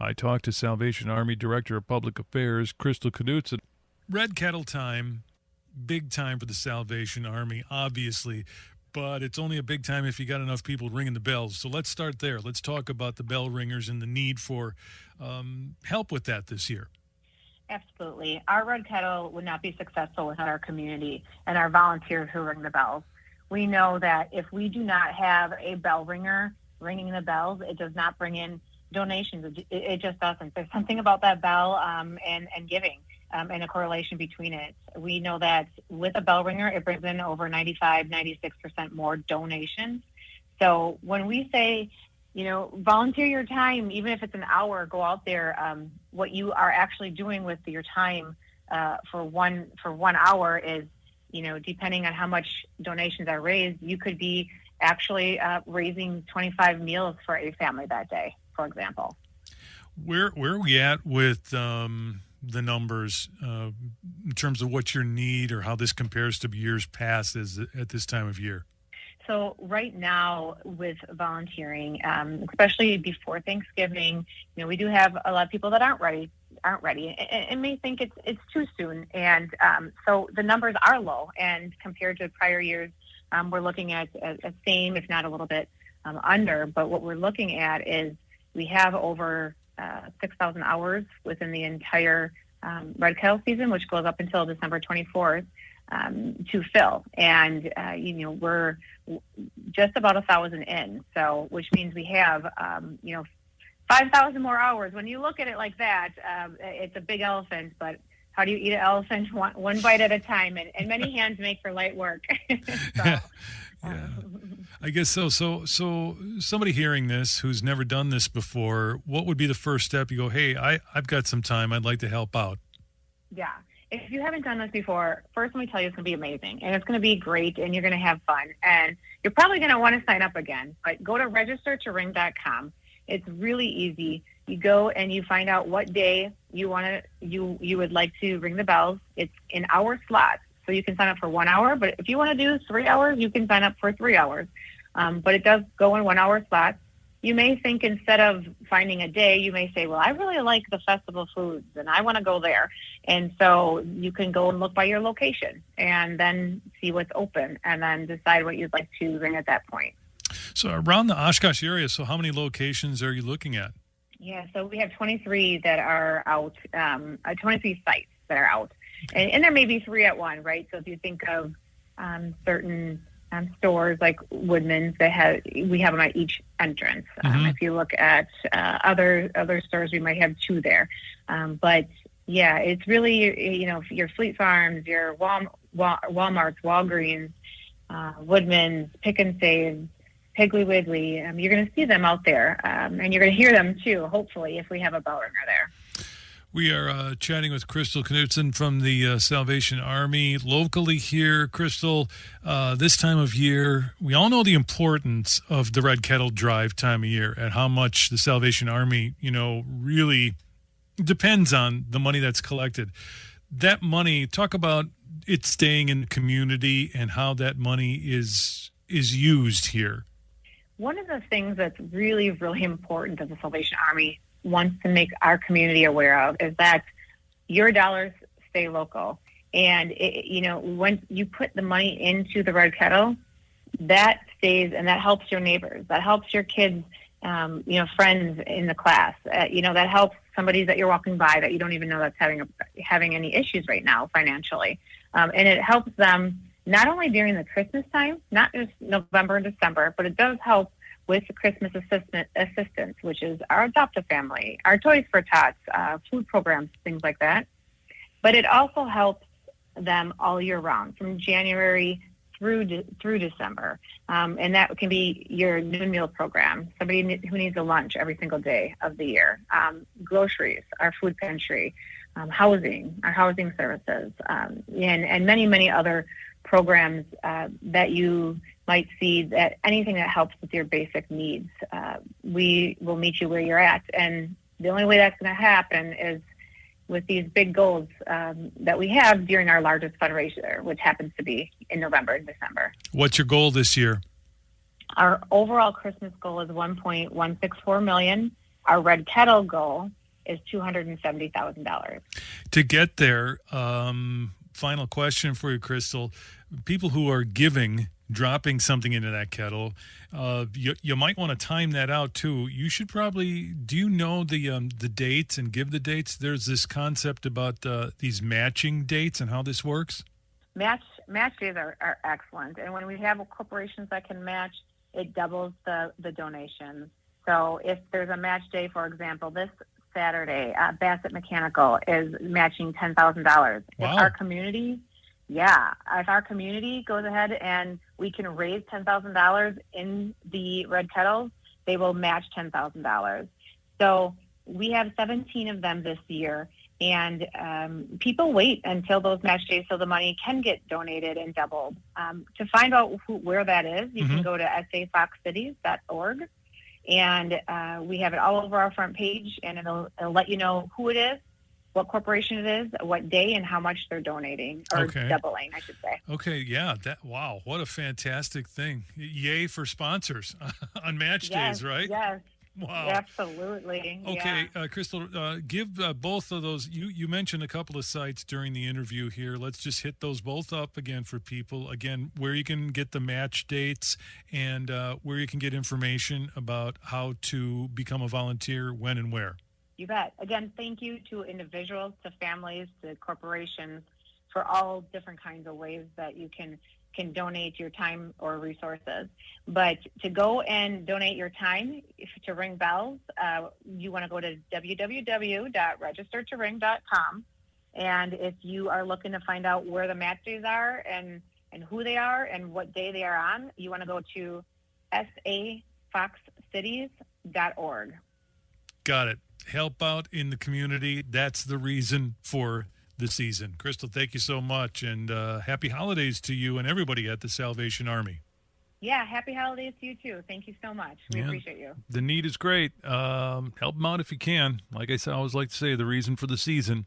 I talked to Salvation Army Director of Public Affairs, Crystal Knutson. Red Kettle time, big time for the Salvation Army, obviously, but it's only a big time if you got enough people ringing the bells. So let's start there. Let's talk about the bell ringers and the need for um, help with that this year. Absolutely. Our Red Kettle would not be successful without our community and our volunteers who ring the bells. We know that if we do not have a bell ringer ringing the bells, it does not bring in donations. It, it just doesn't. There's something about that bell um, and, and giving um, and a correlation between it. We know that with a bell ringer, it brings in over 95, 96% more donations. So when we say you know, volunteer your time, even if it's an hour. Go out there. Um, what you are actually doing with your time uh, for one for one hour is, you know, depending on how much donations are raised, you could be actually uh, raising 25 meals for a family that day, for example. Where where are we at with um, the numbers uh, in terms of what your need or how this compares to years past is at this time of year? So right now with volunteering, um, especially before Thanksgiving, you know, we do have a lot of people that aren't ready, aren't ready, and, and may think it's it's too soon. And um, so the numbers are low, and compared to prior years, um, we're looking at a, a same, if not a little bit um, under. But what we're looking at is we have over uh, 6,000 hours within the entire um, red kettle season, which goes up until December 24th um, to fill. And, uh, you know, we're just about a thousand in. So, which means we have, um, you know, 5,000 more hours. When you look at it like that, um, it's a big elephant, but how do you eat an elephant one, one bite at a time? And, and many hands make for light work. so, yeah. I guess so. So, so somebody hearing this who's never done this before, what would be the first step? You go, hey, I, I've got some time. I'd like to help out. Yeah. If you haven't done this before, first let me tell you, it's going to be amazing and it's going to be great and you're going to have fun and you're probably going to want to sign up again. But go to registertoring.com. It's really easy. You go and you find out what day you want to you you would like to ring the bells. It's in hour slot, so you can sign up for one hour. But if you want to do three hours, you can sign up for three hours. Um, but it does go in one hour slots you may think instead of finding a day, you may say, well, I really like the festival foods and I want to go there. And so you can go and look by your location and then see what's open and then decide what you'd like to ring at that point. So around the Oshkosh area, so how many locations are you looking at? Yeah, so we have 23 that are out, um, uh, 23 sites that are out. And, and there may be three at one, right? So if you think of um, certain um, stores like Woodman's that have we have them at each entrance. Um, Mhm. If you look at uh, other other stores, we might have two there. Um, but yeah, it's really you know your Fleet Farms, your Wal, Wal, WalMarts, Walgreens, uh, Woodman's, Pick and Save, Piggly Wiggly. Um, you're going to see them out there, um, and you're going to hear them too. Hopefully, if we have a bell ringer there. We are uh, chatting with Crystal Knutson from the uh, Salvation Army locally here. Crystal, uh, this time of year, we all know the importance of the Red Kettle Drive time of year and how much the Salvation Army, you know, really depends on the money that's collected. That money, talk about it staying in the community and how that money is is used here. One of the things that's really, really important that the Salvation Army wants to make our community aware of is that your dollars stay local. And, it, you know, when you put the money into the red kettle, that stays and that helps your neighbors. That helps your kids, um, you know, friends in the class. Uh, you know, that helps somebody that you're walking by that you don't even know that's having a, having any issues right now financially. Um, and it helps them not only during the Christmas time, not just November and December, but it does help with the Christmas assistant, assistance, which is our adoptive family, our Toys for Tots, uh, food programs, things like that. But it also helps them all year round, from January through de- through December, um, and that can be your noon meal program. Somebody who needs a lunch every single day of the year, um, groceries, our food pantry, um, housing, our housing services, um, and and many many other programs uh, that you might see that anything that helps with your basic needs, uh, we will meet you where you're at. And the only way that's going to happen is with these big goals um, that we have during our largest fundraiser, which happens to be in November and December. What's your goal this year? Our overall Christmas goal is 1.164 million. Our Red Kettle goal is $270,000. To get there, um, final question for you, Crystal. People who are giving, dropping something into that kettle, uh, you, you might want to time that out too. You should probably. Do you know the um, the dates and give the dates? There's this concept about uh, these matching dates and how this works. Match match days are, are excellent, and when we have corporations that can match, it doubles the the donations. So if there's a match day, for example, this Saturday, uh, Bassett Mechanical is matching ten thousand dollars. Wow. If our community, yeah, if our community goes ahead and we can raise ten thousand dollars in the red kettles, they will match ten thousand dollars. So we have seventeen of them this year, and um, people wait until those match days so the money can get donated and doubled. Um, to find out who, where that is, you Mhm. can go to safoxcities.org and uh, we have it all over our front page, and it'll, it'll let you know who it is, what corporation it is, what day, and how much they're donating or Okay. doubling, I should say. Okay, yeah, that wow, what a fantastic thing! Yay for sponsors on match yes, days, right? Yes, Wow. absolutely. Okay, yeah. uh, Crystal, uh, give uh, both of those. You you mentioned a couple of sites during the interview here. Let's just hit those both up again for people. Again, where you can get the match dates and uh, where you can get information about how to become a volunteer, when and where. You bet. Again, thank you to individuals, to families, to corporations for all different kinds of ways that you can can donate your time or resources. But to go and donate your time to ring bells, uh, you want to go to www.registertoring.com. And if you are looking to find out where the match days are and, and who they are and what day they are on, you want to go to safoxcities.org. Got it. Help out in the community. That's the reason for the season. Crystal, thank you so much, and uh, happy holidays to you and everybody at the Salvation Army. Yeah, happy holidays to you too. Thank you so much. We Yeah. appreciate you. The need is great. Um, help them out if you can. Like I said, I always like to say the reason for the season.